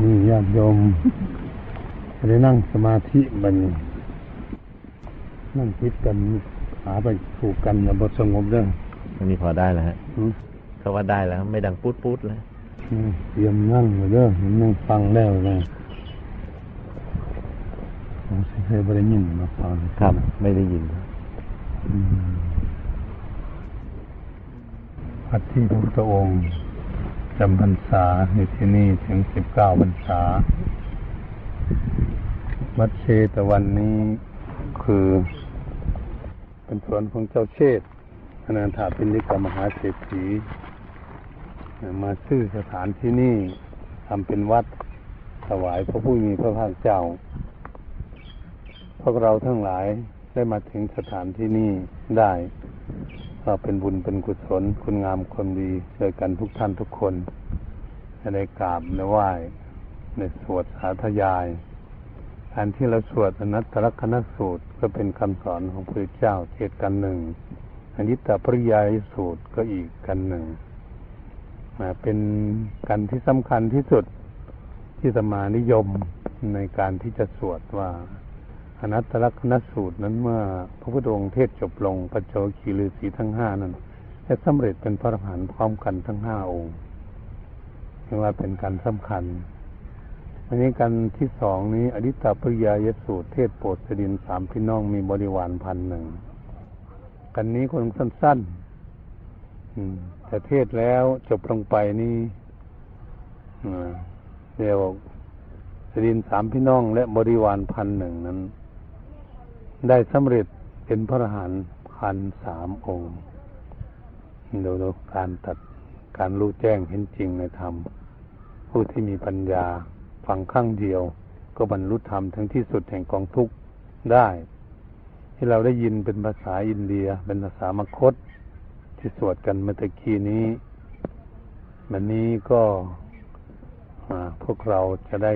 นี่ญาติโยมได้นั่งสมาธิบัดนนั่งคิดกันหาไปถูกกันอย่าบทสงบเด้ออันนี้พอได้แล้วฮะอืมเขาว่าได้แล้ว ไม่ดังปูดปูดๆแล้วอืมเตรียมนั่งเลยเด้อนั่งฟังแล้วนะผมสิเคยบริยินมาฟังครับ ไม่ได้ยินอืม วัดที่พระพุทธองค์จำพรรษาในที่นี่ถึงสิบเก้าพรรษา วัดเชตวันนี้คือเป็นสวนของเจ้าเชษฐ์อนันถาปินิกมหาเศรษฐีมาซื้อสถานที่นี่ทำเป็นวัดถวายพระผู้มีพระภาคเจ้า พวกเราทั้งหลายได้มาถึงสถานที่นี่ได้ ก็เป็นบุญเป็นกุศลคุณงามความดีโดยกันทุกท่านทุกคนจะได้กราบและไหว้ในสวดสาธยายการที่เราสวดอนัตตลกนสูตรก็เป็นคำสอนของพระเจ้าเทศกันหนึ่งอนิตตปริยายสูตรก็อีกกันหนึ่งมาเป็นกันที่สำคัญที่สุดที่สมานิยมในการที่จะสวดว่า อนัตตลักษณสูตรนั้นเมื่อพระพุทธองค์เทศจบลงปัจโจคีฤาษีทั้งห้านั้นได้สำเร็จเป็นพระอรหันต์พร้อมกันทั้งห้าองค์เรียกว่าเป็นการสำคัญ อันนี้กันที่สองนี้อดิตตปริยายสูตรเทศโปรดสดินสามพี่น้องมีบริวารพันหนึ่งกันนี้คนสั้นๆแต่เทศแล้วจบลงไปนี่เดี๋ยวสดินสามพี่น้องและบริวารพันหนึ่งนั้น ได้สำเร็จเป็นพระอรหันต์พันสามองค์ดูดูการตัดการรู้แจ้งเห็นจริงในธรรม ผู้ที่มีปัญญาฟังข้างเดียว ก็บรรลุธรรมทั้งที่สุดแห่งกองทุกข์ได้ ที่เราได้ยินเป็นภาษาอินเดีย เป็นภาษามคต ที่สวดกันเมื่อตะกี้นี้วันนี้ก็พวกเราจะได้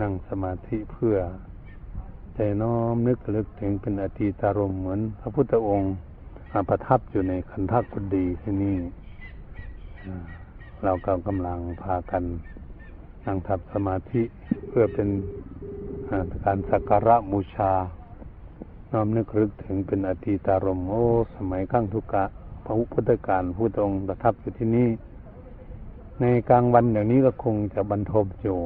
นั่งสมาธิเพื่อ ใจน้อมนึกลึกถึงเป็นอตีตารมเหมือน พระพุทธองค์มาประทับอยู่ในคันธกุฎีที่นี่เราก็กำลังพากันนั่งทับสมาธิเพื่อเป็นการสักการะบูชา น้อมนึกรึกถึงเป็นอตีตารมโอ้สมัยขั้งทุกะพระพุทธการผู้ตรงประทับอยู่ที่นี่ในกลางวันอย่างนี้ก็คงจะบรรทมอยู่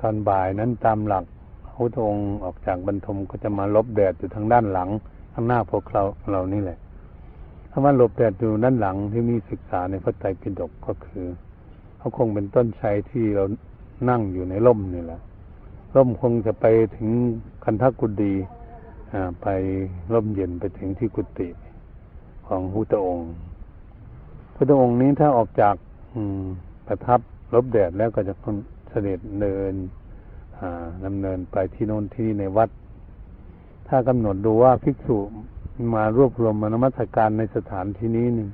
ตอนบ่ายนั้นตามหลัก พระพุทธองค์ออกจากบรรทมก็จะมาลบแดดอยู่ทางด้านหลังข้างหน้าพวกเราเรานี่แหละคำว่าหลบแดดอยู่ด้านหลังที่มีศึกษาในพระไตรปิฎกก็คือเขาคงเป็นต้นชัยที่เรานั่งอยู่ในร่มนี่แหละร่มคงจะไปถึงคันธกุฎีไปร่มเย็นไปถึงที่กุฏิของพุทธองค์พุทธองค์นี้ถ้าออกจากประทับลบแดดแล้วก็จะเสด็จเดิน ดำเนินไปที่โน่นที่นี่ในวัด ถ้ากำหนดดูว่าภิกษุมารวบรวมมานมัสการในสถานที่นี้นี่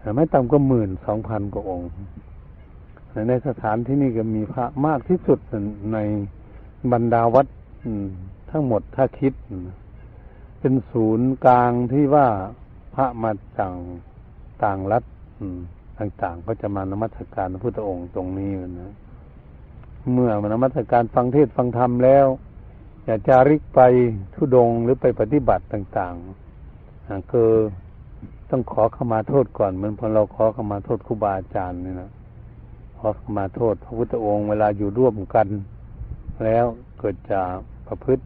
อ่าไม่ต่ำก็หมื่นสองพันกว่าองค์ ในสถานที่นี้ก็มีพระมากที่สุดในบรรดาวัดทั้งหมดถ้าคิด เป็นศูนย์กลางที่ว่าพระมาจากต่างรัฐต่างๆก็จะมานมัสการพระพุทธองค์ตรงนี้นะ เมื่อมนมัสการฟังเทศฟังธรรมแล้ว อยากจาริกไปทุดงหรือไปปฏิบัติต่างๆอ่าคือต้องขอขมาโทษก่อนเหมือนพอเราขอขมาโทษครูบาอาจารย์นี่นะขอขมาโทษพระพุทธองค์เวลาอยู่ร่วมกัน แล้วเกิดจะประพฤติ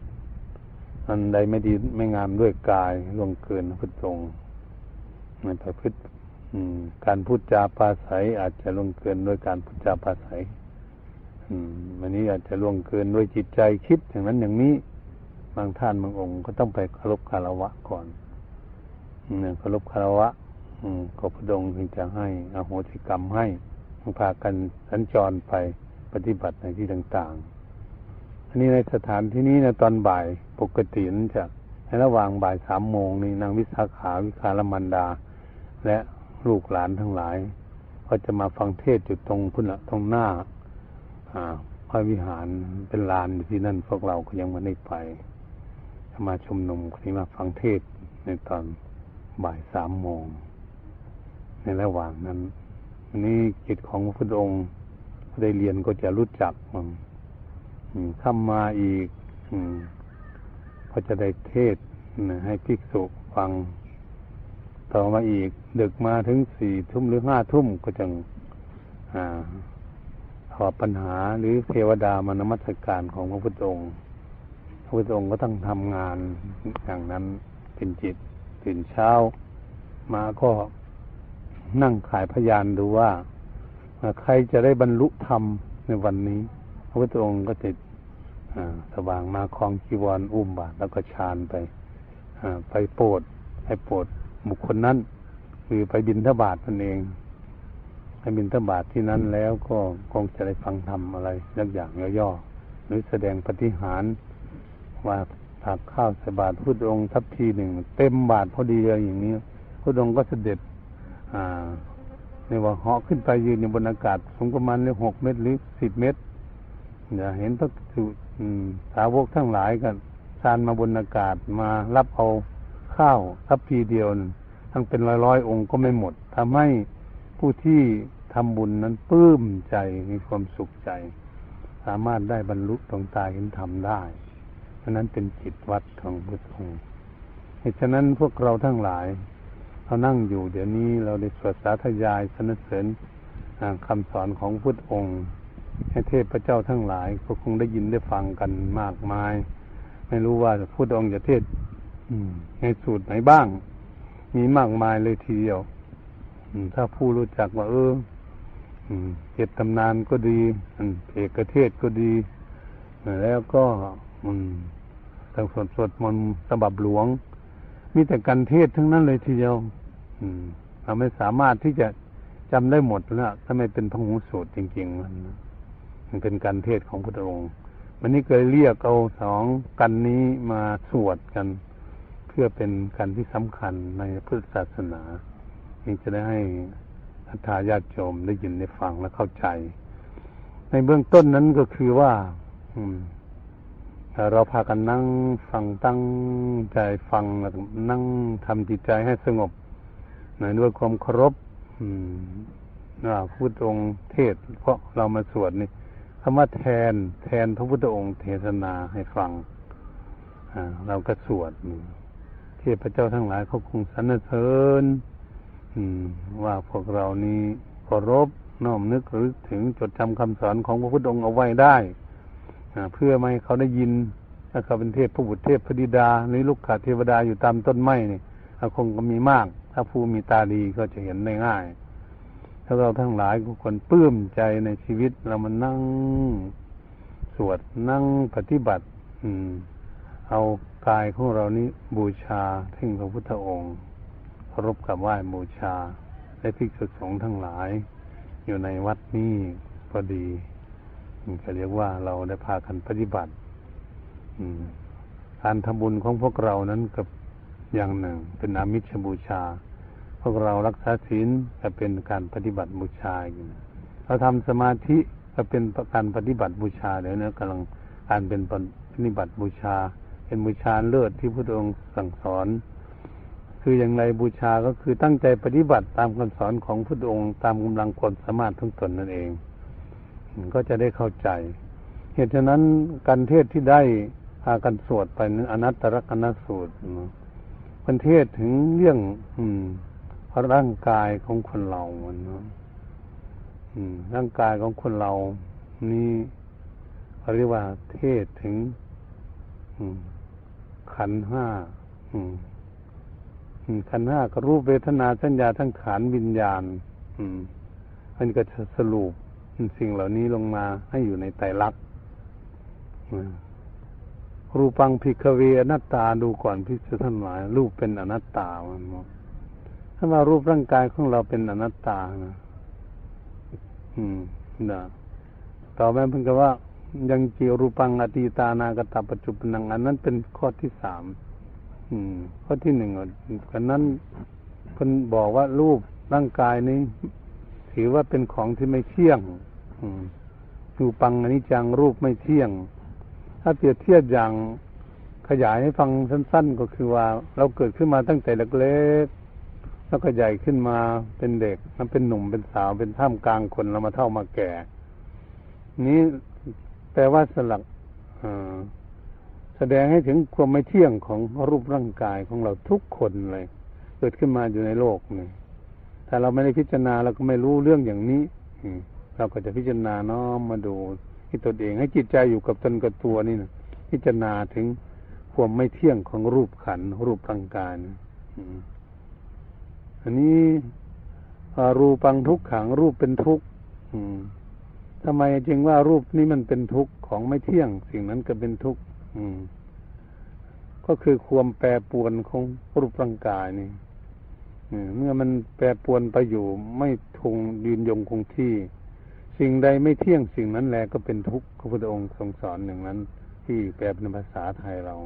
อันใดไม่ดีไม่งามด้วยกายล่วงเกินพระพุทธองค์มันประพฤติการพูดจาปาศัยอาจจะล่วงเกินด้วยการพูดจาปาศัย อันนี้อาจจะล่วงเกินด้วยจิตใจคิดอย่างนั้นอย่างนี้ บางท่านบางองค์ก็ต้องไปเคารพคารวะก่อนเนี่ยเคารพคารวะอืมก็พระองถึงจะให้อโหสิกรรมให้พากันสัญจรไปปฏิบัติในที่ต่าง ๆ อันนี้ในสถานที่นี้ในตอนบ่ายปกตินั้นจะในระหว่างบ่ายสามโมงนี่นางวิสาขาวิคารมันดา และลูกหลานทั้งหลาย ก็จะมาฟังเทศอยู่ตรงพุ่นละตรงหน้า พระวิหารเป็นลานที่นั่นพวกเราก็ยังไม่ได้ไป มาชุมนุมที่มาฟังเทศในตอนบ่ายสามโมง ในระหว่างนั้นอันนี้จิตของพระพุทธองค์ได้เรียนก็จะรู้จักมันข้ามาอีกอืมก็จะได้เทศให้ภิกษุฟัง ต่อมาอีกดึกมาถึงสี่ทุ่มหรือห้าทุ่มก็จะ ตอปัญหาหรือเทวดามานมัสการของพระพุทธองค์พระพุทธองค์ก็ต้องทำงานอย่างนั้นเป็นจิตตื่นเช้า มาก็นั่งขายพยานดูว่า ใครจะได้บรรลุธรรมในวันนี้ พระพุทธองค์ก็จะสว่างมาคลองจีวรอุ้มบาทแล้วก็ชานไปไปโปรดไปโปรดบุคคลนั้น คือไปบินทบาทนั่นเอง บินทบาทที่นั้นแล้วก็คงจะได้ฟังธรรมอะไรสักอย่างย่อๆหรือแสดงปฏิหารว่าถักข้าวใส่บาตรพุทธองค์ทัพทีหนึ่งเต็มบาทพอดีเลยอย่างนี้พุทธองค์ก็เสด็จ อ่าในว่าเหาะขึ้นไปยืนอยู่บนอากาศสูงประมาณหกเมตรหรือสิบเมตรอย่าเห็นพระสุสาวกทั้งหลายกันชานมาบนอากาศมารับเอาข้าวทัพพีเดียวทั้งเป็นร้อยร้อยองค์ก็ไม่หมดทำให้ผู้ที่ ทำบุญนั้นปลื้มใจมีความสุขใจ สามารถได้บรรลุตรงตาเห็นธรรมได้ฉะนั้นเป็นจิตวัดของพุทธองค์เหตุฉะนั้นพวกเราทั้งหลายเรานั่งอยู่เดี๋ยวนี้เราได้สวดสาธยายสนเสริญคำสอนของพุทธองค์ให้เทพเจ้าทั้งหลายก็คงได้ยินได้ฟังกันมากมาย ไม่รู้ว่าพุทธองค์จะเทศในสูตรไหนบ้าง มีมากมายเลยทีเดียวถ้าผู้รู้จักว่าเออ เจตตำนานก็ดีเอกเทศก็ดี แล้วก็ทางสวดสวดมนต์สบับหลวง มีแต่การเทศทั้งนั้นเลยทีเดียวเราไม่สามารถที่จะจำได้หมดแล้วถ้าไม่เป็นพระหูสูตรจริง ๆ มันมันเป็นการเทศของพระองค์วันนี้เคยเรียกเอาสองกันนี้มาสวดกัน เพื่อเป็นการที่สำคัญในพุทธศาสนานี่จะได้ให้ อัธยาติโยมได้ยินได้ฟังและเข้าใจ ในเบื้องต้นนั้นก็คือว่า อืมเราพากันนั่งฟังตั้งใจฟังแล้วนั่งทำจิตใจให้สงบหน่อยด้วยความเคารพพระพุทธองค์เทศ เพราะเรามาสวดนี่คำว่าแทน แทนพระพุทธองค์เทศนาให้ฟังเราก็สวดเทพเจ้าทั้งหลายเขาคงสรรเสริญ ว่าพวกเรานี้เคารพน้อมนึกหรือถึงจดจำคำสอนของพระพุทธองค์เอาไว้ได้เพื่อไม่ให้เขาได้ยินถ้าเขาเป็นเทพผู้บุตรเทพพธิดาหรือลูกขาเทวดาอยู่ตามต้นไม้นี่คงก็มีมาก ถ้าผู้มีตาดีก็จะเห็นได้ง่ายถ้าเราทั้งหลายทุกคนปลื้มใจในชีวิตเรามานั่งสวดนั่งปฏิบัติ อืม เอากายของเรานี้บูชาทิ้งพระพุทธองค์ เคารพกับไหว้บูชา และภิกษุสงฆ์ทั้งหลาย อยู่ในวัดนี้พอดีก็เรียกว่าเราได้พากันปฏิบัติการทำบุญของพวกเรานั้นกับอย่างหนึ่ง เป็นอามิชบูชา พวกเรารักษาศีลจะเป็นการปฏิบัติบูชาอย่เราทำสมาธิก็เป็นการปฏิบัติบูชาเดี๋ยวนี้กำลังการเป็นปฏิบัติบูชา เป็นบูชาเลิศที่พระองค์สั่งสอน คืออย่างไรบูชาก็คือตั้งใจปฏิบัติตามคำสอนของพระองค์ตามกำลังความสามารถทั้งตนนั่นเอง ก็จะได้เข้าใจ เหตุฉะนั้นการเทศที่ได้พากันสวดไปนั้นอนัตตลกนัสูตรมันเทศถึงเรื่อง อืมร่างกายของคนเรามันเนาะร่างกายของคนเรา นี่เรียกว่าเทศถึงขันห้า ขันห้าก็รูปเวทนาสัญญาทั้งขานวิญญาณ อืมมันก็จะสรุปสิ่งเหล่านี้ลงมาให้อยู่ในไตรลักษณ์รูปังพิกเวอนัตตาดูก่อนพิจารณารูปเป็นอนัตตามันถ้าว่ารูปร่างกายของเราเป็นอนัตตานะอืมนะต่อไปเพิ่งก็ว่า ยังจีรูปังอตีตานากตาปัจจุบันอันนั้นเป็นข้อที่สาม ข้อที่หนึ่งกันนั้นเพิ่นบอกว่ารูปร่างกายนี้ถือว่าเป็นของที่ไม่เที่ยงรูปังอนิจจังรูปไม่เที่ยง ถ้าเปรียบเทียบอย่างขยายให้ฟังสั้น ๆ ก็คือว่า เราเกิดขึ้นมาตั้งแต่เล็กๆแล้วก็ใหญ่ขึ้นมาเป็นเด็กแล้วเป็นหนุ่มเป็นสาวเป็นท่ามกลางคนแล้วมาเท่ามาแก่ นี้แปลว่าสลัก แสดงให้ถึงความไม่เที่ยงของรูปร่างกายของเราทุกคนเลย เกิดขึ้นมาอยู่ในโลกนี่ถ้าเราไม่ได้พิจารณาเราก็ไม่รู้เรื่องอย่างนี้เราก็จะพิจารณาน้อมมาดูที่ตนเองให้จิตใจอยู่กับตนกับตัวนี่นะพิจารณาถึงความไม่เที่ยงของรูปขันรูปร่างกายอันนี้รูปังทุกขังรูปเป็นทุกข์ทำไมจึงว่ารูปนี้มันเป็นทุกข์ของไม่เที่ยง สิ่งนั้นก็เป็นทุกข์ ก็คือความแปรปวนของรูปร่างกายนี่เมื่อมันแปรปวนไปอยู่ไม่ทงยืนยงคงที่ สิ่งใดไม่เที่ยงสิ่งนั้นแหละก็เป็นทุกข์พระพุทธองค์ทรงสอนอย่างนั้น ที่แปลเป็นภาษาไทยเรา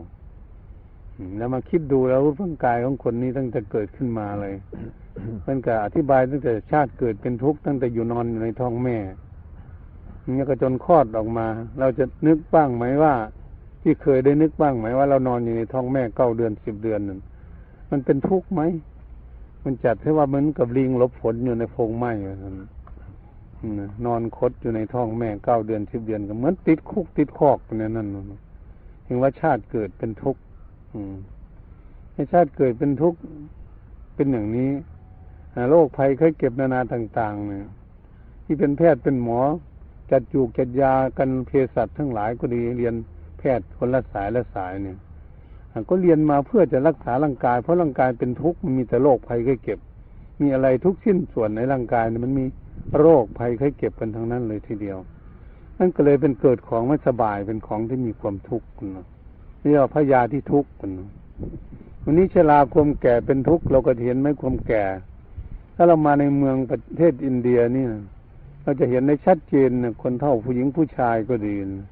แล้วมาคิดดูแล้วรูปร่างกายของคนนี้ตั้งแต่เกิดขึ้นมาเลยเพ่นก็อธิบายตั้งแต่ชาติเกิดเป็นทุกข์ตั้งแต่อยู่นอนอยู่ในท้องแม่เนี่ยก็จนคลอดออกมา เราจะนึกบ้างไหมว่า ที่เคยได้นึกบ้างไหมว่าเรานอนอยู่ในท้องแม่เก้าเดือนสิบเดือนนั่นมันเป็นทุกข์ไหมมันจัดให้ว่าเหมือนกับลิงลบฝนอยู่ในโพรงไม้นอนคดอยู่ในท้องแม่เก้าเดือนสิบเดือนก็เหมือนติดคุกติดคอกไปนั่นเห็นว่าชาติเกิดเป็นทุกข์ให้ชาติเกิดเป็นทุกข์เป็นอย่างนี้โรคภัยเคยเก็บนานาต่าง ๆ เนี่ย ที่เป็นแพทย์เป็นหมอจัดจูกจัดยากันเภสัชทั้งหลายก็ดีเรียน แพทย์คนละสายละสายเนี่ยก็เรียนมาเพื่อจะรักษาร่างกาย เพราะร่างกายเป็นทุกข์มันมีแต่โรคภัยเคยเก็บ มีอะไรทุกชิ้นส่วนในร่างกายมันมีโรคภัยเคยเก็บกันทั้งนั้นเลยทีเดียวนั่นก็เลยเป็นเกิดของไม่สบายเป็นของที่มีความทุกข์นะนี่เราพยาที่ทุกข์กันวันนี้ชราความแก่เป็นทุกข์เราก็เห็นไหมความแก่ ถ้าเรามาในเมืองประเทศอินเดียนี่เราจะเห็นในชัดเจนคนเท่าผู้หญิงผู้ชายก็ดีนั่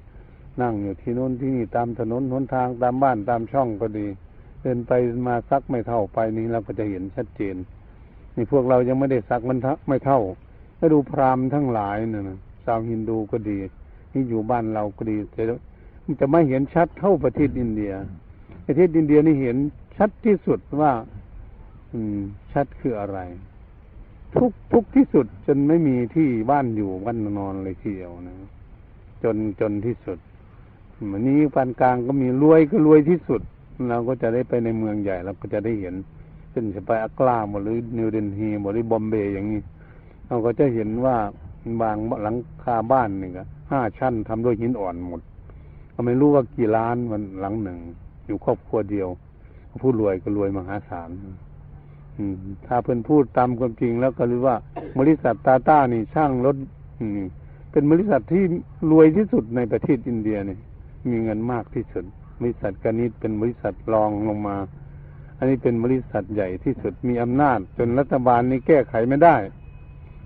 นั่งอยู่ที่โน้นที่นี่ตามถนนหนทางตามบ้านตามช่องก็ดี เดินไปมาซักไม่เท่าไปนี้เราก็จะเห็นชัดเจน นี่พวกเรายังไม่ได้ซักมันไม่เท่าถ้าดูพราหมณ์ทั้งหลายเนี่ยนะชาวฮินดูก็ดีนี่อยู่บ้านเราก็ดีแต่จะไม่เห็นชัดเท่าประเทศอินเดีย ประเทศอินเดียนี่เห็นชัดที่สุดว่า อืม ชัดคืออะไร ทุกทุกที่สุดจนไม่มีที่บ้านอยู่บ้านนอนเลยทีเดียวนะจนจนที่สุด วันนี้ปานกลางก็มีรวยก็รวยที่สุด เราก็จะได้ไปในเมืองใหญ่เราก็จะได้เห็นเช่นจะไปอักลาหรือนิวเดนฮีหรือบอมเบย์อย่างนี้เราก็จะเห็นว่าบางหลังคาบ้านนี่ก็ห้าชั้นทำด้วยหินอ่อนหมดก็ไม่รู้ว่ากี่ล้านมันหลังหนึ่ง อยู่ครอบครัวเดียว ผู้รวยก็รวยมหาศาลถ้าเพื่อนพูดตามความจริงแล้วก็รู้ว่าบริษัทตาต้านี่ช่างรถเป็นบริษัทที่รวยที่สุดในประเทศอินเดียเนี่ย มีเงินมากที่สุด บริษัทกนิตเป็นบริษัทรองลงมา อันนี้เป็นบริษัทใหญ่ที่สุดมีอำนาจ จนรัฐบาลนี้แก้ไขไม่ได้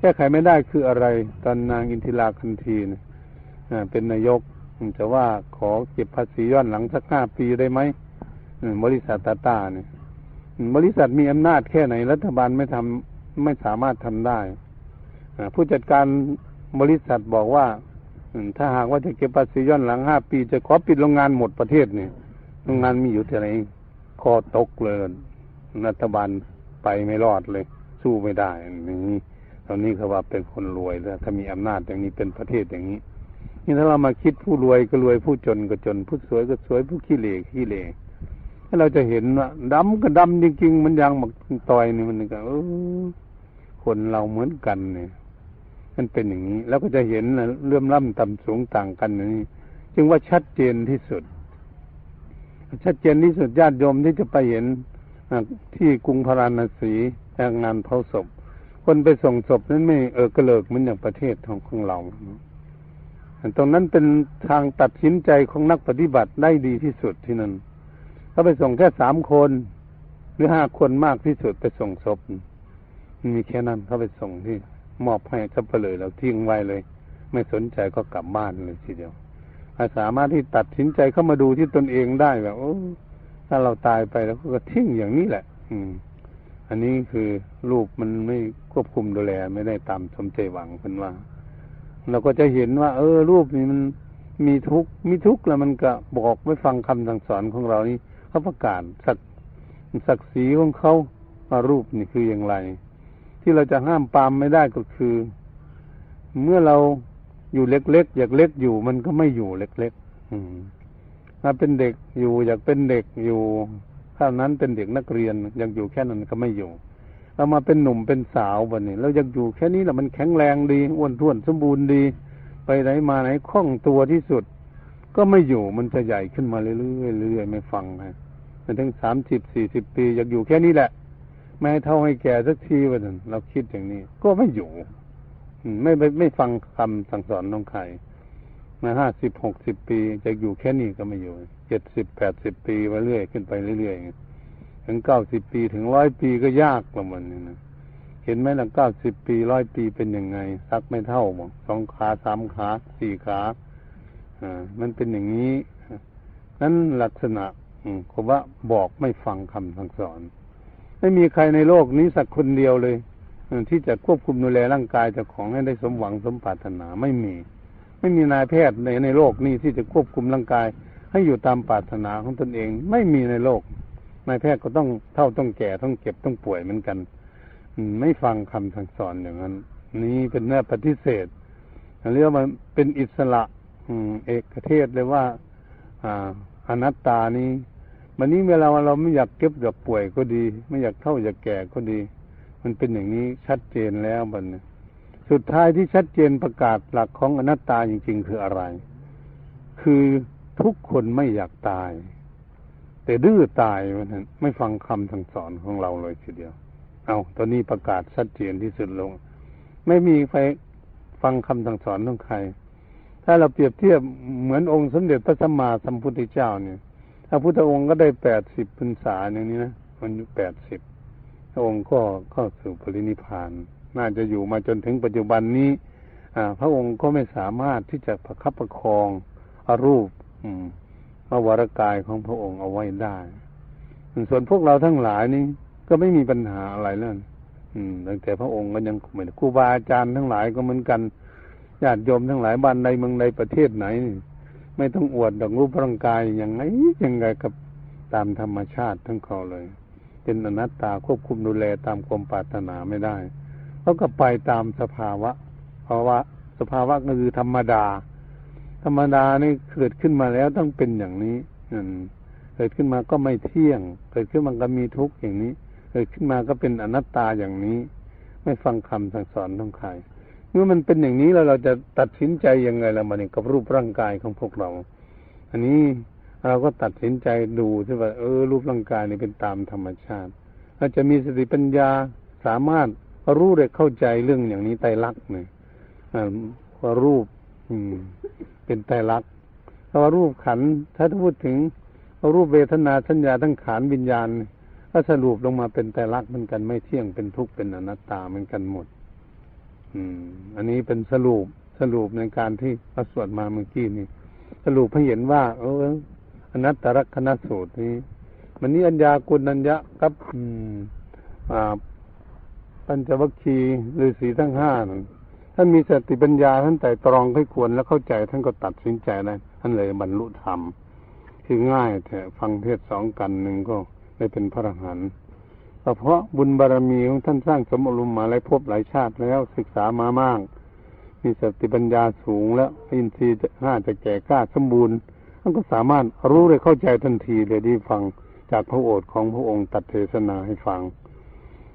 แก้ไขไม่ได้คืออะไร ตอนนางอินทิราคันทีนะเป็นนายกจะว่าขอเก็บภาษีย้อนหลังสักห้าปีได้ไหมบริษัทตาตาเนี่ยบริษัทมีอำนาจแค่ไหน รัฐบาลไม่ทำไม่สามารถทำได้ผู้จัดการบริษัทบอกว่า ถ้าหากว่าจะเก็บภาษีย้อนหลังห้าปี จะขอปิดโรงงานหมดประเทศเนี่ยโรงงานมีอยู่ที่ไหนคอตกเลยรัฐบาลไปไม่รอดเลย สู้ไม่ได้นี่ตอนนี้เขาว่าเป็นคนรวยแล้วถ้ามีอำนาจอย่างนี้เป็นประเทศอย่างนี้ นี่ถ้าเรามาคิดผู้รวยก็รวยผู้จนก็จน ผู้สวยก็สวยผู้ขี้เหร่ขี้เหร่ถ้เราจะเห็นว่าดำก็ดำจริงๆมันยังหมักต่อยนี่มันก็คนเราเหมือนกันเนี่ย มันเป็นอย่างนี้ แล้วก็จะเห็นเรื่อมล่ำต่ำสูงต่างกันนี้จึงว่าชัดเจนที่สุด ชัดเจนที่สุดญาติโยมที่จะไปเห็นที่กรุงพาราณสีงงานเผาศพ คนไปส่งศพนั้นไม่เออกระเลิกเหมือนอย่างประเทศของของเราตรงนั้นเป็นทางตัดสินใจของนักปฏิบัติได้ดีที่สุดที่นั่นเขาไปส่งแค่สามคนหรือห้าคนมากที่สุดไปส่งศพมีแค่นั้นเขาไปส่งที่ มอบให้สับเปลือเราทิ้งไว้เลย ไม่สนใจก็กลับบ้านเลยทีเดียวสามารถที่ตัดสินใจเข้ามาดูที่ตนเองได้แบบโอ้ถ้าเราตายไปแล้วก็ทิ้งอย่างนี้แหละ อืม อันนี้คือรูปมันไม่ควบคุมดูแลไม่ได้ตามสมใจหวังเพิ่นว่า เราก็จะเห็นว่า เออ รูปนี้มันมีทุกมีทุกแล้วมันก็บอกไม่ฟังคำสั่งสอนของเรานี่เขาประกาศสักศักดิ์ศรีของเขาว่ารูปนี่คืออย่างไร ที่เราจะห้ามปามไม่ได้ก็คือ เมื่อเราอยู่เล็กๆอยากเล็กอยู่มันก็ไม่อยู่เล็กๆถ้าเป็นเด็กอยู่อยากเป็นเด็กอยู่เท่านั้นเป็นเด็กนักเรียนยากอยู่แค่นั้นก็ไม่อยู่เรามาเป็นหนุ่มเป็นสาววันนี้เราอยากอยู่แค่นี้แหละมันแข็งแรงดีอ้วนท้วนสมบูรณ์ดี ไปไหนมาไหนคล่องตัวที่สุด ก็ไม่อยู่มันจะใหญ่ขึ้นมาเรื่อยๆเรื่อยๆไม่ฟังนะจนถึงสามสิบสี่สิบปีอยากอยู่แค่นี้แหละ ไม่ให้เท่าให้แก่สักทีวันนั้นเราคิดอย่างนี้ ก็ไม่อยู่ไม่ไม่ไม่ฟังคำสั่งสอนน้องใครมาห้าสิบหกสิบปีจะอยู่แค่นี้ก็ไม่อยู่เจ็ดสิบแปดสิบปีไปเรื่อยขึ้นไปเรื่อยๆถึงเก้าสิบปีถึงร้อยปีก็ยากละมันนี่นะเห็นไหมล่ะเก้าสิบปีร้อยปีเป็นยังไงซักไม่เท่าบอกสองขาสามขาสี่ขาอ่ามันเป็นอย่างนี้นั้นลักษณะคำว่าบอกไม่ฟังคำสั่งสอน ไม่มีใครในโลกนี้สักคนเดียวเลยที่จะควบคุมดูแลร่างกายเจ้าของให้ได้สมหวังสมปรารถนาไม่มี ไม่มีนายแพทย์ในในโลกนี้ที่จะควบคุมร่างกาย ให้อยู่ตามปรารถนาของตนเอง ไม่มีในโลก นายแพทย์ก็ต้องเท่าต้องแก่ต้องเก็บต้องป่วยเหมือนกันไม่ฟังคำสั่งสอนอย่างนั้น นี้เป็นเนื้อปฏิเสธเรียกว่าเป็นอิสระเอกเทศเลยว่าอ่าอนัตตานี้ วันนี้เวลาเราไม่อยากเก็บอยากป่วยก็ดี ไม่อยากเท่าอยากแก่ก็ดี มันเป็นอย่างนี้ชัดเจนแล้วบัดนี้สุดท้ายที่ชัดเจนประกาศหลักของอนัตตาจริง ๆ คืออะไร คือทุกคนไม่อยากตาย แต่ดื้อตายมันไม่ฟังคำสั่งสอนของเราเลยทีเดียว เอาตอนนี้ประกาศชัดเจนที่สุดลง ไม่มีใครฟังคำสั่งสอนของใคร ถ้าเราเปรียบเทียบเหมือนองค์สมเด็จพระสัมมาสัมพุทธเจ้าเนี่ย ระพุทธองค์ก็ได้แปดสิบพรรษาอย่างนี้นะมันอยู่แปดสิบพระองค์ก็เข้าสู่ปรินิพาน น่าจะอยู่มาจนถึงปัจจุบันนี้พระองค์ก็ไม่สามารถที่จะประคับประคองอรูปอวรกายของพระองค์เอาไว้ได้ ส่วนพวกเราทั้งหลายนี้ก็ไม่มีปัญหาอะไรแล้วตั้งแต่พระองค์ก็ยังเหมือนครูบาอาจารย์ทั้งหลายก็เหมือนกันญาติโยมทั้งหลายบ้านใดเมืองใดประเทศไหน ไม่ต้องอวดดอกรูปร่างกายอย่างไงยังไงกับตามธรรมชาติทั้งเขาเลยเป็นอนัตตาควบคุมดูแลตามความปรารถนาไม่ได้เขาก็ไปตามสภาวะเพราะว่าสภาวะก็คือธรรมดา ธรรมดานี่เกิดขึ้นมาแล้วต้องเป็นอย่างนี้อเกิดขึ้นมาก็ไม่เที่ยง เกิดขึ้นมันก็มีทุกข์อย่างนี้ เกิดขึ้นมาก็เป็นอนัตตาอย่างนี้ ไม่ฟังคำสั่งสอนของใคร เมื่อมันเป็นอย่างนี้แล้วเราจะตัดสินใจยังไงละมันกับรูปร่างกายของพวกเรา อันนี้เราก็ตัดสินใจดูที่ว่า เออ รูปร่างกายนี่เป็นตามธรรมชาติเราจะมีสติปัญญาสามารถรู้ได้เข้าใจเรื่องอย่างนี้ไตรลักษณ์เนี่ยว่ารูป อืม เป็นไตรลักษณ์เพาว่ารูปขันถ้าพูดถึงรูปเวทนาสัญญาทั้งขานวิญญาณก็สรุปลงมาเป็นไตรลักษณ์เหมือนกันไม่เที่ยงเป็นทุกข์เป็นอนัตตาเหมือนกันหมด อืม อันนี้เป็นสรุปสรุปในการที่พระสวดมาเมื่อกี้นี่ สรุปให้เห็นว่า เอออนัตตลกษณสูตรนี้ มันนี้อัญญากุลัญญะกับปัญจวัคคีย์ฤาษีทั้งห้านั้นท่านมีสติปัญญาท่านแต่ตรองให้ควรแล้วเข้าใจท่านก็ตัดสินใจได้ท่านเลยบรรลุธรรม คือง่ายแต่ฟังเทศสองกันหนึ่งก็ได้เป็นพระอรหันต์ เพราะบุญบารรมีของท่านสร้างสมอารมณ์มาหลายภพหลายชาติแล้วศึกษามามาก มีสติปัญญาสูงแล้วอินทรีย์ห้าจะแก่กล้าสมบูรณ์ท่านก็สามารถรู้เลยเข้าใจทันทีเลยที่ฟังจากพระโอษฐ์ของพระองค์ตัดเทศนาให้ฟัง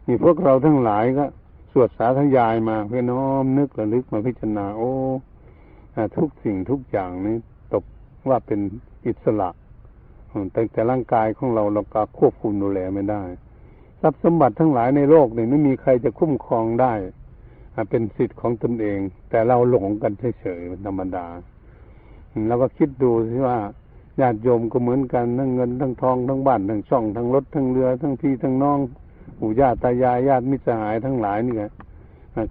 มีพวกเราทั้งหลายก็สวดสาธยายมาเพื่อน้อมนึกระลึกมาพิจารณาโอ้ทุกสิ่งทุกอย่างนี้ตกว่าเป็นอิสระแต่แต่ร่างกายของเราเราก็ควบคุมดูแลไม่ได้ ทรัพย์สมบัติทั้งหลายในโลกนี่ไม่มีใครจะคุ้มครองได้เป็นสิทธิ์ของตนเอง แต่เราหลงกันเฉยๆเป็นธรรมดาแล้วก็คิดดูสิว่าญาติโยมก็เหมือนกันทั้งเงินทั้งทองทั้งบ้านทั้งช่องทั้งรถทั้งเรือทั้งพี่ทั้งน้องปู่ย่าตายายญาติมิตรสหายทั้งหลายนี่แหละ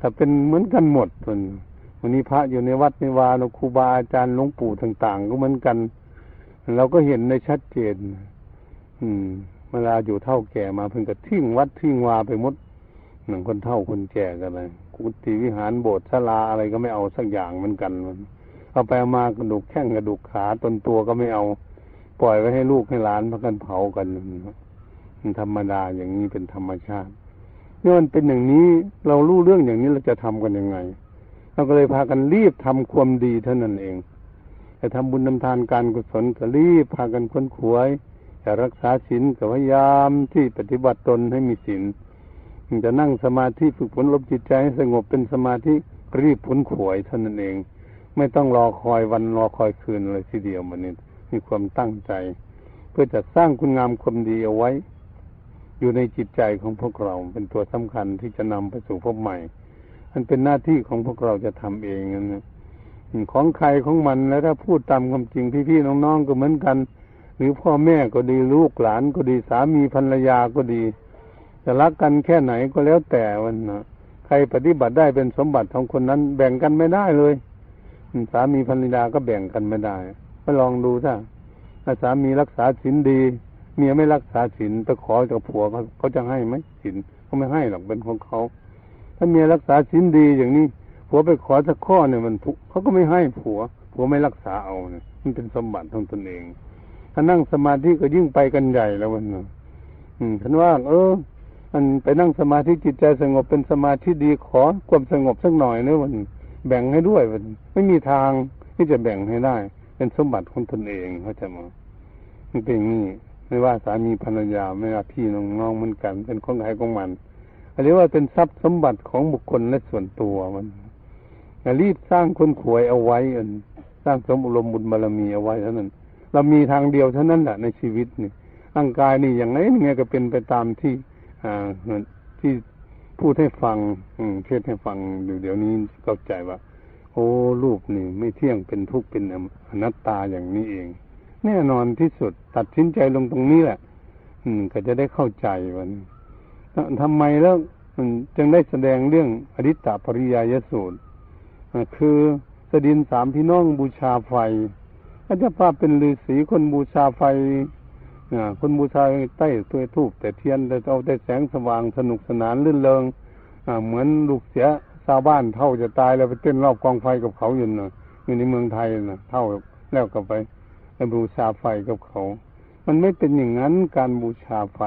ครับเป็นเหมือนกันหมดคนวันนี้พระอยู่ในวัดในวาเราครูบาอาจารย์หลวงปู่ต่าง ๆ ก็เหมือนกัน เราก็เห็นในชัดเจน อืม วลาอยู่เท่าแก่มาเพิ่งก็ทิ้งวัดทิ้งวาไปหมดหนังคนเท่าคนแก่กันเลยกุฏิวิหารโบสถ์ศาลาอะไรก็ไม่เอาสักอย่างเหมือนกันมันเอาไปมากระดูกแข้งกระดูกขาตนตัวก็ไม่เอา ปล่อยไว้ให้ลูกให้หลานพักกันเผากันธรรมดาอย่างนี้เป็นธรรมชาติเมื่อมันเป็นอย่างนี้เรารู้เรื่องอย่างนี้เราจะทำกันยังไงเราก็เลยพากันรีบทำความดีเท่านั้นเองแต่ทำบุญทำทานการกุศลก็รีบพากันค้นขวย จะรักษาศีลก็พยายามที่ปฏิบัติตนให้มีศีลจะนั่งสมาธิฝึกฝนลบจิตใจให้สงบเป็นสมาธิรีบพ้นขวยเท่านั้นเอง ไม่ต้องรอคอยวันรอคอยคืนเลยทีเดียวมันนี่มีความตั้งใจ เพื่อจะสร้างคุณงามความดีเอาไว้ อยู่ในจิตใจของพวกเราเป็นตัวสำคัญที่จะนำไปสู่พบใหม่มันเป็นหน้าที่ของพวกเราจะทำเองนะของใครของมันแล้วถ้าพูดตามความจริงพี่ๆน้องๆก็เหมือนกัน หรือพ่อแม่ก็ดีลูกหลานก็ดีสามีภรรยาก็ดีจะรักกันแค่ไหนก็แล้วแต่วันนะใครปฏิบัติได้เป็นสมบัติของคนนั้น แบ่งกันไม่ได้เลย สามีภรรยาก็แบ่งกันไม่ได้ไปลองดูถ้าถ้าสามีรักษาศีลดี เมียไม่รักษาศีลไปขอจากผัวเขาเขาจะให้ไหมศีลเขาไม่ให้หรอกเป็นของเขาถ้าเมียรักษาศีลดีอย่างนี้ผัวไปขอสักข้อเนี่ยมันเขาก็ไม่ให้ผัวผัวไม่รักษาเอาเนี่ยมันเป็นสมบัติของตนเอง ถ้านั่งสมาธิก็ยิ่งไปกันใหญ่แล้วมันอืมฉันว่า เออ มันไปนั่งสมาธิจิตใจสงบเป็นสมาธิดีขอความสงบสักหน่อยเนื้อมันแบ่งให้ด้วยมันไม่มีทางที่จะแบ่งให้ได้ เป็นสมบัติของตนเองเขาจะมามันเป็นนี่ไม่ว่าสามีภรรยาไม่ว่าพี่น้องๆเหมือนกัน เป็นคนใครของมันเรียกว่าเป็นทรัพย์สมบัติของบุคคลและส่วนตัวมันรีบสร้างคนขวยเอาไว้อันสร้างสมอุรมบุญบารมีเอาไว้เท่านั้น เรามีทางเดียวเท่านั้นแหละในชีวิตนี่ร่างกายนี่อย่างไรนี่ไงก็เป็นไปตามที่อ่าที่พูดให้ฟัง อืมเทศให้ฟังอยู่เดี๋ยวนี้เข้าใจว่าโอ้รูปนี่ไม่เที่ยงเป็นทุกข์เป็นอนัตตาอย่างนี้เอง แน่นอนที่สุดตัดสินใจลงตรงนี้แหละ อืม ก็จะได้เข้าใจวันทำไมแล้วมันจึงได้แสดงเรื่องอริตตปริยายสูตรคือสดินสามพี่น้องบูชาไฟ อาจะภาพเป็นฤาษีคนบูชาไฟคนบูชาใต้ตัวทูบแต่เทียนแต่เอาแต่แสงสว่างสนุกสนานลื่นเริงเหมือนลูกเสียชาวบ้านเท่าจะตายแล้วไปเต้นรอบกองไฟกับเขาอยู่นะอยู่ในเมืองไทยนะเท่าแล้วกับไปไปบูชาไฟกับเขา มันไม่เป็นอย่างนั้นการบูชาไฟ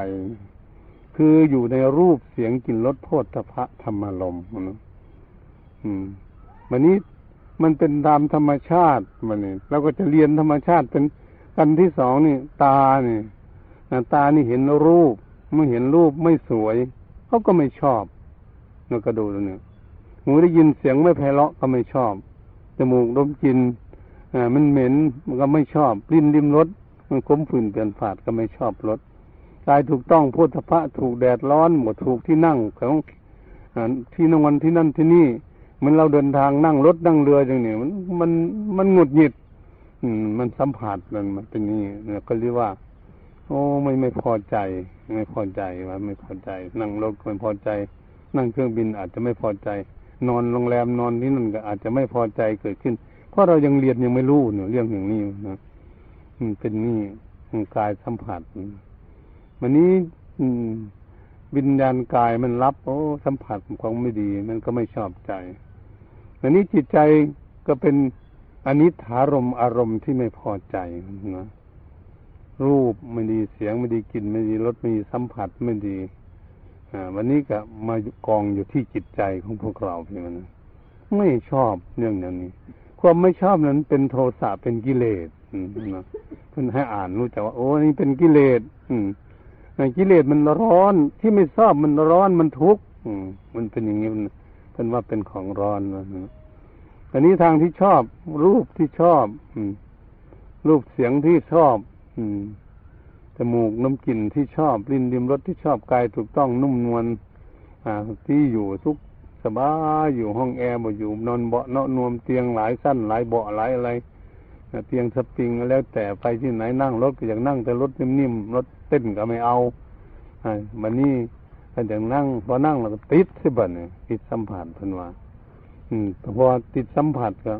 คืออยู่ในรูปเสียงกลิ่นรสโพธพะธรรมลมนะอืมวันนี้ มันเป็นตามธรรมชาติมันนี่เราก็จะเรียนธรรมชาติเป็นกันที่สองนี่ ตานี่ตานี่เห็นรูปเมื่อเห็นรูปไม่สวยเขาก็ไม่ชอบเราก็ดูแล้วเนี่ยหูได้ยินเสียงไม่ไพเราะก็ไม่ชอบจมูกดมกลิ่นอ่ามันเหม็นมันก็ไม่ชอบลิ้นริมรสมันขมฝืนเปลี่ยนฝาดก็ไม่ชอบรสกายถูกต้องพุทธะถูกแดดร้อนหมดถูกที่นั่งของที่นอนที่นั่นที่นี่ มันเราเดินทางนั่งรถนั่งเรืออย่างนี้มันมันมันหงุดหงิด อืม มันสัมผัสมันมันเป็นนี่เนี่ยก็เรียกว่า โอ้ไม่ไม่พอใจ ไม่พอใจว่าไม่พอใจ นั่งรถไม่พอใจ นั่งเครื่องบินอาจจะไม่พอใจ นอนโรงแรมนอนที่นั่นก็อาจจะไม่พอใจเกิดขึ้น เพราะเรายังเรียนยังไม่รู้เนี่ยเรื่องอย่างนี้นะมันเป็นนี่กายสัมผัสวันนี้ อืมวิญญาณกายมันรับ โอ้ สัมผัสของไม่ดี มันก็ไม่ชอบใจ อันนี้จิตใจก็เป็นอันิถารมอารมณ์ที่ไม่พอใจนะรูปไม่ดีเสียงไม่ดีกลิ่นไม่ดีรสไม่ดีสัมผัสไม่ดีอ่าวันนี้ก็มากองอยู่ที่จิตใจของพวกเราพี่มันไม่ชอบเรื่องอย่างนี้ ความไม่ชอบนั้นเป็นโทสะเป็นกิเลสนะเพื่อนให้อ่านรู้จักว่า โอ้นี่เป็นกิเลสอืมกิเลสมันร้อนที่ไม่ชอบมันร้อนมันทุกข์มันเป็นอย่างนี้ เป็นว่าเป็นของร้อนนะอันนี้ทางที่ชอบ รูปที่ชอบอืรูปเสียงที่ชอบอืจมูกน้ำกลิ่นที่ชอบลิ้นดิมรสที่ชอบกายถูกต้องนุ่มนวลอ่าที่อยู่ทุกสบายอยู่ห้องแอร์บ่อยู่นอนเบาะเนาะนวมเตียงหลายสั้นหลายเบาะหลายอะไรเตียงสปริงแล้วแต่ไปที่ไหนนั่งรถก็อยากนั่งแต่รถนิ่มๆรถเต้นก็ไม่เอาอ่ามันนี่ ถ้าอย่างนั่งพอนั่งแล้วก็ติดสิบันเนี่ยติดสัมผัสพันว่าอืมพอติดสัมผัสก็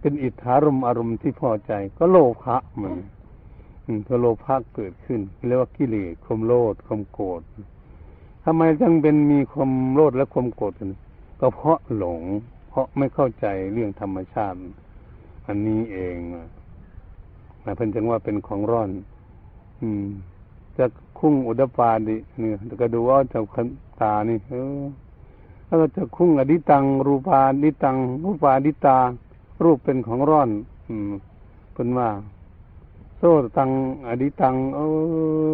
เป็นอิทธารมอารมณ์ที่พอใจ ก็โลภะมันอืมพอโลภะเกิดขึ้นเรียกว่ากิเลสความโลภความโกรธทำไมจึงเป็นมีความโลภและความโกรธก็เพราะหลง เพราะไม่เข้าใจเรื่องธรรมชาติ อันนี้เองนะเพิ่นจึงว่าเป็นของร้อน อืม จะคุ้งอุดปาดินี่ก็ดูว่าจากตานี่เออแล้วก็จะคุ้งอดิตัง รูปาดิตัง รูปาดิตา รูปเป็นของร้อน อืมเป็นว่า โซตังอดิตัง เอ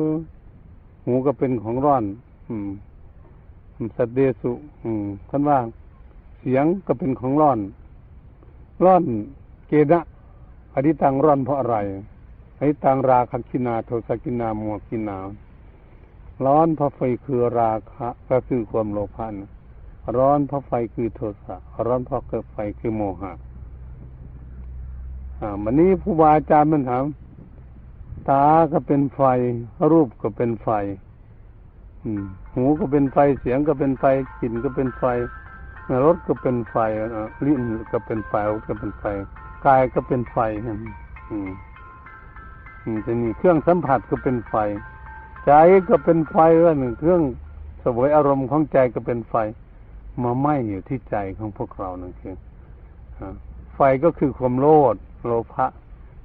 อหูก็เป็นของร้อน อืมสัตเดสุ อืมท่านว่า เสียงก็เป็นของร้อน ร้อนเกณะอดิตังร้อนเพราะอะไร อาทิตตังราคัคคินาโทสัคคินาโมหัคคินา ร้อนเพราะไฟคือราคะก็คือความโลภะนร้อนเพราะไฟคือโทสะร้อนเพราะเกิดไฟคือโมหะอ่าวันนี้ครูบาอาจารย์มันถามตาก็เป็นไฟ รูปก็เป็นไฟ อืม หูก็เป็นไฟเสียงก็เป็นไฟกลิ่นก็เป็นไฟรสก็เป็นไฟลิ้นก็เป็นไฟก็เป็นไฟกายก็เป็นไฟอืม จะนี่เครื่องสัมผัสก็เป็นไฟ ใจก็เป็นไฟว่าหนึ่งเครื่องสวยอารมณ์ของใจก็เป็นไฟ มาไหม้อยู่ที่ใจของพวกเรานั่นคือไฟก็คือความโลภโลภะ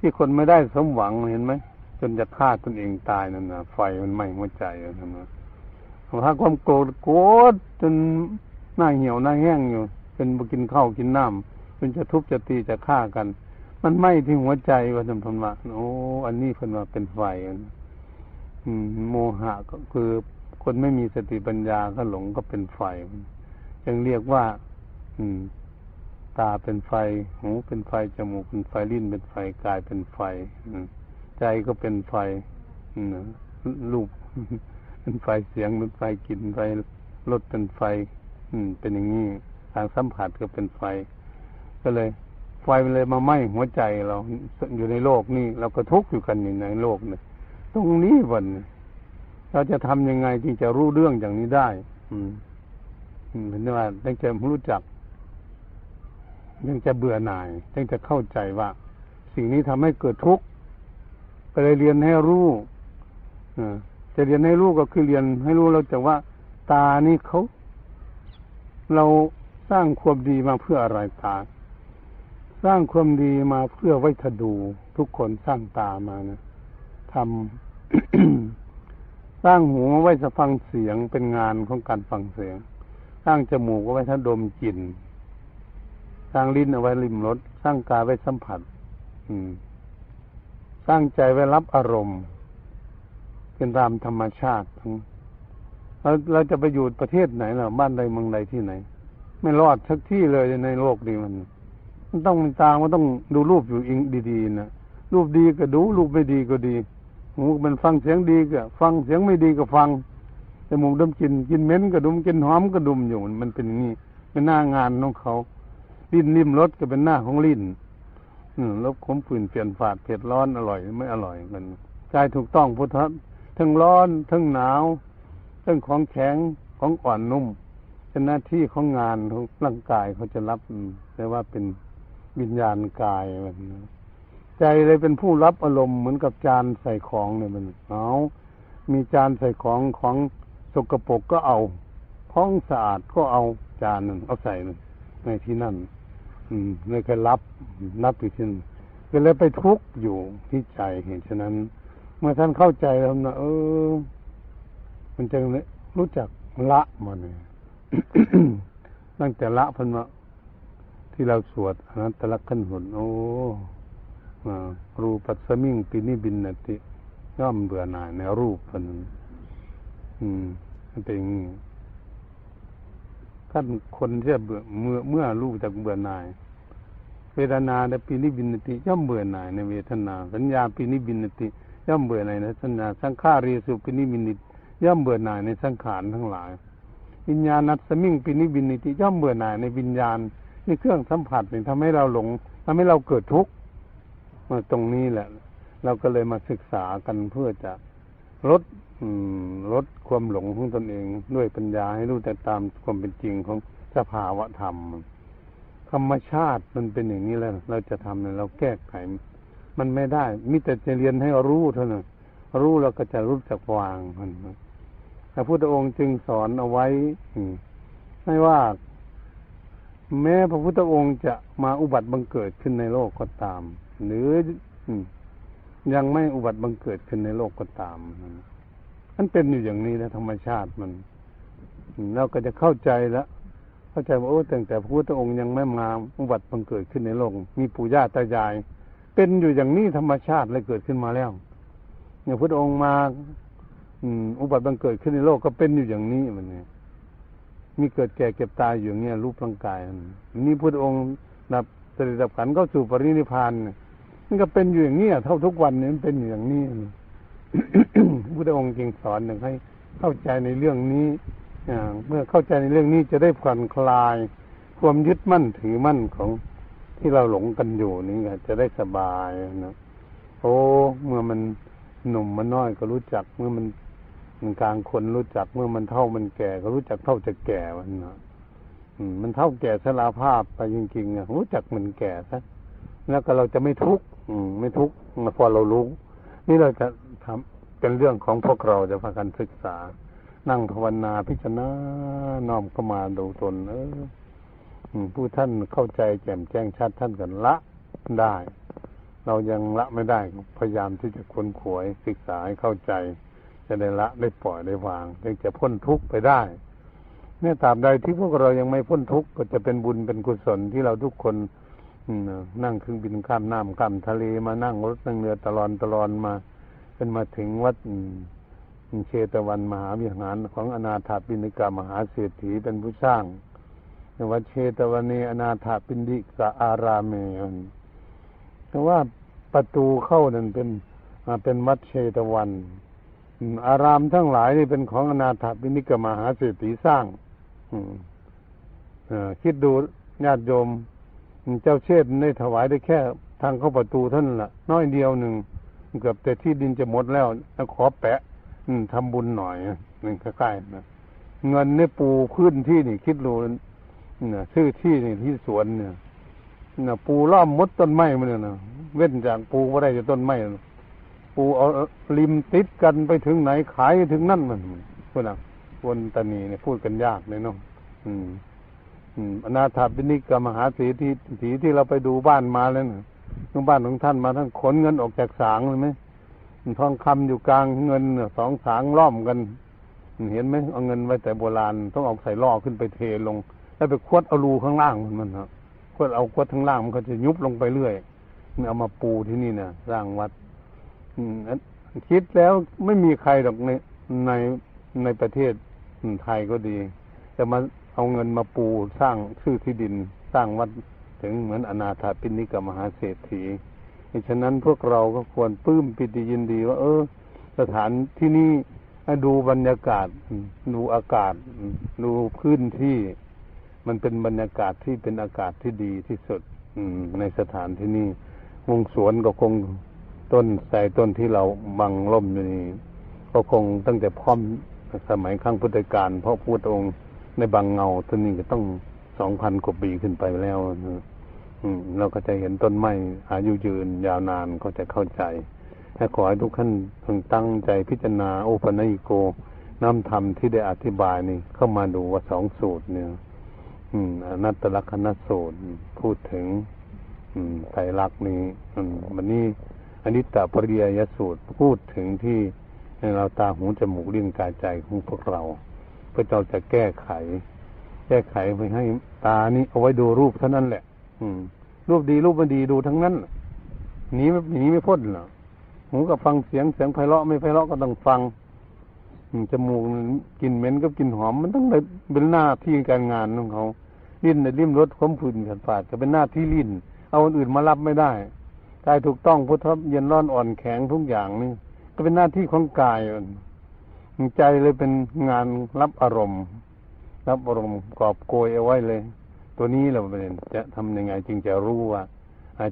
ที่คนไม่ได้สมหวังเห็นไหมจนจะฆ่าตนเองตายนั่นนะไฟมันไหม้หัวใจนั่นนะถ้าความโกรธโกรธจนหน้าเหี่ยวหน้าแห้งอยู่เป็นกินข้าวกินน้ำเป็นจะทุบจะตีจะฆ่ากัน มันไหม้ที่หัวใจว่าจำพันว่าโอ้ อันนี้เพิ่นว่าเป็นไฟอืม โมหะก็คือคนไม่มีสติปัญญาก็หลงก็เป็นไฟยังเรียกว่า อืม ตาเป็นไฟ หูเป็นไฟ จมูกเป็นไฟ ลิ้นเป็นไฟ กายเป็นไฟใจก็เป็นไฟรูปเป็นไฟ เสียงเป็นไฟ กลิ่นไฟ รสเป็นไฟ อืม เป็นอย่างนี้ ทางสัมผัสก็เป็นไฟ ก็เลย ไฟมันเลยมาไหม้หัวใจเราอยู่ในโลกนี่เราก็ทุกข์อยู่กันอยู่ในโลกเนี่ยตรงนี้วันเราจะทำยังไงที่จะรู้เรื่องอย่างนี้ได้ อืมเห็นว่าตั้งใจรู้จักยังจะเบื่อหน่ายยังจะเข้าใจว่า สิ่งนี้ทำให้เกิดทุกข์ก็เลยเรียนให้รู้จะเรียนให้รู้ก็คือเรียนให้รู้เราจะว่า ตานี่เขา เราสร้างความดีมาเพื่ออะไรตา สร้างความดีมาเพื่อไว้ทดูทุกคนสร้างตามานะทำสร้างหูไว้จะฟังเสียงเป็นงานของการฟังเสียง สร้างจมูกไว้ถ้าดมกลิ่นสร้างลิ้นเอาไว้ริมรสสร้างกายไว้สัมผัส อืม สร้างใจไว้รับอารมณ์ เป็นตามธรรมชาติเราเราจะไปอยู่ประเทศไหนล่ะบ้านใดเมืองใดที่ไหน ไม่รอดสักที่เลยในโลกนี้มัน ต้องมันตามันต้องดูรูปอยู่อิงดีๆนะรูปดีก็ดู รูปไม่ดีก็ดีหูมันฟังเสียงดีก็ฟังเสียงไม่ดีก็ฟังจมูกดมกลิ่นกินเหม็นก็ดมกินหอมก็ดมอยู่มันเป็นอย่างนี้เป็นหน้างานของเขาลิ้นนิ่มรสก็เป็นหน้าของลิ้นรสขมฝืนเปลี่ยนฝาดเผ็ดร้อนอร่อยไม่อร่อยมันกายถูกต้องพุทธทั้งร้อนทั้งหนาวทั้งของแข็งของอ่อนนุ่มเป็นหน้าที่ของงานของร่างกายเขาจะรับแต่ว่าเป็น วิญญาณกายมันใจเลยเป็นผู้รับอารมณ์เหมือนกับจานใส่ของเนี่ยมันเอามีจานใส่ของของสกปรกก็เอาห้องสะอาดก็เอาจานนึงเอาใส่ในที่นั่น อืมไม่เคยรับรับอยู่ที่นั่นก็เลยไปทุกข์อยู่ที่ใจเห็นฉะนั้น เมื่อท่านเข้าใจแล้วนะเออ มันจะรู้จักละมันเนี่ยตั้งแต่ละพันมา ที่เราสวดอนัตตลักขันหุนโอ้รูปัสมิงปินิบินนติย่อมเบื่อหน่ายในรูปพันอืมเป็นอย่างนี้ท่านคนที่เบื่อเมื่อเมื่อรู้จากเบื่อหน่าย เวทนาในปีนิบินติ ย่อมเบื่อหน่ายในเวทนา สัญญาปีนิบินติ ย่อมเบื่อหน่ายในสัญญา สังขารีสุปีนิบินิตย่อมเบื่อหน่ายในสังขารทั้งหลาย วิญญาณัสมิงปีนิบินติ ย่อมเบื่อหน่ายในวิญญาณ นี่เครื่องสัมผัสนี่ทำให้เราหลงทำให้เราเกิดทุกข์มาตรงนี้แหละ เราก็เลยมาศึกษากันเพื่อจะลดลดความหลงของตนเองด้วยปัญญาให้รู้แต่ตามความเป็นจริงของสภาวะธรรม ธรรมชาติมันเป็นอย่างนี้แล้ว เราจะทำเนี่ยเราแก้ไข มันไม่ได้ มิแต่จะเรียนให้รู้เท่านั้นรู้เราก็จะรู้จักวางมันพระพุทธองค์จึงสอนเอาไว้ไม่ว่า แม้พระพุทธองค์จะมาอุบัติบังเกิดขึ้นในโลกก็ตาม หรือยังไม่อุบัติบังเกิดขึ้นในโลกก็ตามมันเป็นอยู่อย่างนี้นะธรรมชาติมันเราก็จะเข้าใจแล้วเข้าใจว่าโอ้ตั้งแต่พระพุทธองค์ยังไม่มาอุบัติบังเกิดขึ้นในโลก มีปู่ย่าตายาย เป็นอยู่อย่างนี้ธรรมชาติเลยเกิดขึ้นมาแล้วเนี่ยพระองค์มา อืม อุบัติบังเกิดขึ้นในโลกก็เป็นอยู่อย่างนี้มันเนี่ย มีเกิดแก่เก็บตายอยู่อย่างเงี้ยรูปร่างกายนี่พระองค์นับเสด็จดับขันเข้าสู่ปรินิพานนี่ยมันก็เป็นอยู่อย่างนี้เท่าทุกวันนี้มันเป็นอยู่อย่างนี้พระองค์จึงสอนหนึ่งให้เข้าใจในเรื่องนี้เมื่อเข้าใจในเรื่องนี้จะได้ผ่อนคลาย ความยึดมั่นถือมั่นของที่เราหลงกันอยู่นี่จะได้สบายนะโอ้เมื่อมันหนุ่มมันน้อยก็รู้จัก เมื่อมัน มันกลางคนรู้จักเมื่อมันเท่ามันแก่ก็รู้จักเท่าจะแก่มันนะมันเท่าแก่สลาภาพไปจริงๆอะรู้จักมันแก่ซะแล้วก็เราจะไม่ทุกข์ไม่ทุกข์พอเรารู้ นี่เราจะทำเป็นเรื่องของพวกเราจะพากันศึกษา นั่งภาวนาพิจารณาน้อมเข้ามาดูตน เออผู้ท่านเข้าใจแจ่มแจ้งชัดท่านกันละได้ เรายังละไม่ได้พยายามที่จะค้นขวยศึกษาให้เข้าใจ จะได้ละได้ปล่อยได้วางจึงจะพ้นทุกข์ไปได้เนี่ยตาบใดที่พวกเรายังไม่พ้นทุกข์ก็จะเป็นบุญเป็นกุศลที่เราทุกคนนั่งเครื่องบินข้ามน้ำข้ามทะเลมานั่งรถนั่งเรือตลอดตลอดมาเป็นมาถึงวัดเชตวันมหาวิหารของอนาถาปิณิกามหาเศรษฐีเป็นผู้สร้างวัดเชตวันนีอนาถาปิณิกาอารามเมแต่ว่าประตูเข้านั่นเป็นเป็นวัดเชตวัน อารามทั้งหลายนี่เป็นของอนาถาปิณิกมหาเศรษฐีสร้างคิดดูญาติโยม เจ้าเชษได้ถวายได้แค่ ทางเข้าประตูท่านละน้อยเดียวหนึ่งเกือบแต่ที่ดินจะหมดแล้วขอแปะทำบุญหน่อยหนึ่งใกล้ๆนะเงินเนี่ปูพื้นที่นี่ คิดดูเนี่ยซื้อที่นี่ที่สวนเนี่ยนะปูล้อมมดต้นไม้มันเนี่ยนะเว้นจากปูว่าได้จะต้นไม้ ปูเอาริมติดกันไปถึงไหนขายถึงนั่นมันพวกนั้นวนตานีเนี่ยพูดกันยากเลยเนาะอืมอนาถาบินิกมหาสีที่สีที่เราไปดูบ้านมาแล้วนะทุกบ้านของท่านมาท่านขนเงินออกจากสางเลยไหมทองคำอยู่กลางเงินสองสางล้อมกัน เห็นไหมเอาเงินไว้แต่โบราณต้องเอาใส่ล่อขึ้นไปเทลง แล้วไปควดเอารูข้างล่างมันมันครับควดเอาควดข้างล่างมันก็จะยุบลงไปเรื่อยเอามาปูที่นี่นะสร้างวัด คิดแล้วไม่มีใครหรอกในในในประเทศไทยก็ดี แต่มาเอาเงินมาปูสร้างชื่อที่ดินสร้างวัดถึงเหมือนอนาถาปิณิกมหาเศรษฐีฉะนั้นพวกเราก็ควรปลื้มปิติยินดีว่า เออ สถานที่นี่ดูบรรยากาศ ดูอากาศ ดูพื้นที่ มันเป็นบรรยากาศที่เป็นอากาศที่ดีที่สุดในสถานที่นี้วงสวนก็คง ต้นใส่ต้นที่เราบังล่มอยู่นี่ก็คงตั้งแต่พร้อมสมัยครั้งพุทธกาลเพราะพุทธองค์ในบางเงาต้นนี้ก็ต้องสองพันกว่าปีขึ้นไปแล้วอืมเราก็จะเห็นต้นไม้อายุยืนยาวนานก็จะเข้าใจและขอให้ทุกท่านพึงตั้งใจพิจารณาโอปัญโกน้ำธรรมที่ได้อธิบายนี่เข้ามาดูว่าสองสูตรเนี่ย อืมอนัตตลักษณสูตรพูดถึง อืมไตรลักษณ์นี้ อืมวันนี้ นิจจปริยยสูตรพูดถึงที่เราตาหูจมูกลิ้นกายใจของพวกเรา เพระเจ้าจะแก้ไข แก้ไขไปให้ตานี้เอาไว้ดูรูปเท่านั้นแหละ อืม รูปดีรูปไม่ดีดูทั้งนั้นหนีไม่หนีไม่พ้นหรอกหูก็ฟังเสียงเสียงไพเราะไม่ไพเราะก็ต้องฟังจมูกกลิ่นเหม็นกับกลิ่นหอมมันต้องเป็นหน้าที่การงานของเขาลิ้นในลิ้มรสความผื่นขันฝาดจะเป็นหน้าที่ลิ้น เอาคนอื่นมารับไม่ได้ กายถูกต้องพุทธเย็นร้อนอ่อนแข็งทุกอย่างนี่ก็เป็นหน้าที่ของกายใจเลยเป็นงานรับอารมณ์ รับอารมณ์กอบโกยเอาไว้เลย ตัวนี้เราเป็นจะทำยังไงจึงจะรู้ว่า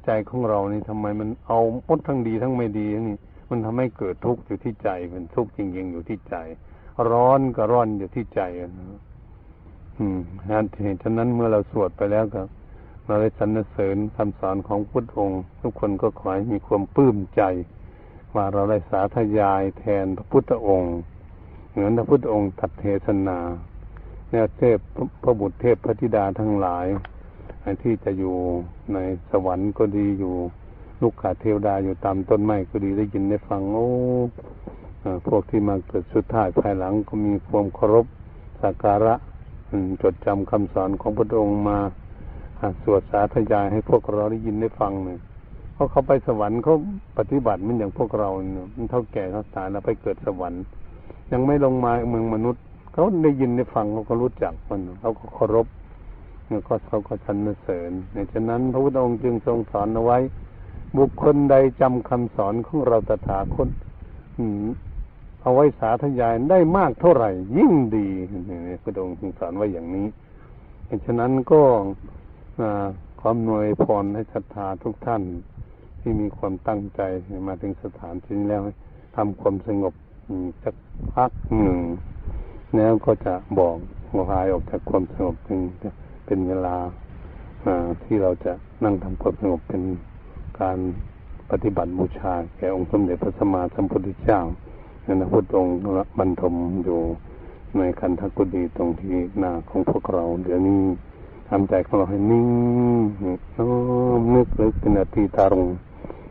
ใจของเรานี่ทำไมมันเอาพดทั้งดีทั้งไม่ดีนี่มันทำให้เกิดทุกข์อยู่ที่ใจมันทุกข์จริงๆอยู่ที่ใจ ร้อนก็ร้อนอยู่ที่ใจอืมเหตุฉะนั้นเมื่อเราสวดไปแล้วก็ เราได้สรรเสริญคำสอนของพุทธองค์ ทุกคนก็ขอให้มีความปลื้มใจ ว่าเราได้สาธยายแทนพระพุทธองค์ เหมือนพระพุทธองค์ตัดเทศนาเนี่ยเทพพระบุตรเทพพระธิดาทั้งหลายที่จะอยู่ในสวรรค์ก็ดีอยู่ลูกขาเทวดาอยู่ตามต้นไม้ก็ดีได้ยินได้ฟังโอ้พวกที่มาเกิดสุดท้ายภายหลังก็มีความเคารพสักการะจดจำคำสอนของพระองค์มา สวดสาธยายให้พวกเราได้ยินได้ฟังเนี่ยเพราะเขาไปสวรรค์เขาปฏิบัติมันอย่างพวกเราเนี่ยมันเท่าแก่เขาตายแล้วไปเกิดสวรรค์ ยังไม่ลงมาเมืองมนุษย์เขาได้ยินได้ฟังเขาก็รู้จักมันเขาก็เคารพแล้วก็เขาก็สรรเสริญในฉะนั้นพระพุทธองค์จึงทรงสอนเอาไว้ บุคคลใดจำคำสอนของเราตถาคตเอาไว้สาธยายได้มากเท่าไหร่ ยิ่งดีพระองค์ทรงสอนไว้อย่างนี้ฉะนั้นก็ ความหน่วยพรให้ศรัทธาทุกท่านที่มีความตั้งใจมาถึงสถานที่นี้แล้วทำความสงบสักพักหนึ่งแล้วก็จะบอกหัวหายออกจากความสงบจึงเป็นเวลาที่เราจะนั่งทำความสงบเป็นการปฏิบัติบูชาแก่องค์สมเด็จพระสัมมาสัมพุทธเจ้านั่นพระพุทธองค์บรรทมอยู่ในคันธกุฎีตรงที่หน้าของพวกเราเดี๋ยวนี้ ทำใจของเราให้นิ่งน้อมนึกลึกเป็นอธิตารง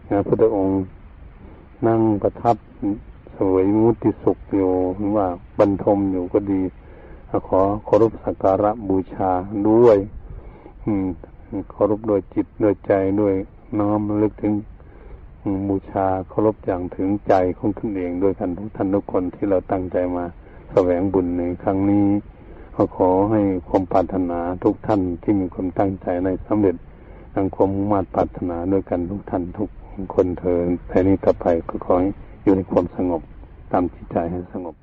นะพระองค์นั่งประทับสวยมุติสุขอยู่หรือว่าบรรทมอยู่ก็ดี ขอเคารพสักการะบูชาด้วย อืมเคารพโดยจิตโดยใจด้วยน้อมลึกถึงบูชาเคารพอย่างถึงใจของตนเองด้วยกันทุกท่านทุกคนที่เราตั้งใจมาแสวงบุญในครั้งนี้ ก็ขอให้ความปรารถนาทุกท่านที่มีความตั้งใจในสำเร็จทางความมาตรปรารถนาด้วยกันทุกท่านทุกคนเธอแต่นี้ต่อไปก็ขอให้อยู่ในความสงบตามจิตใจให้สงบ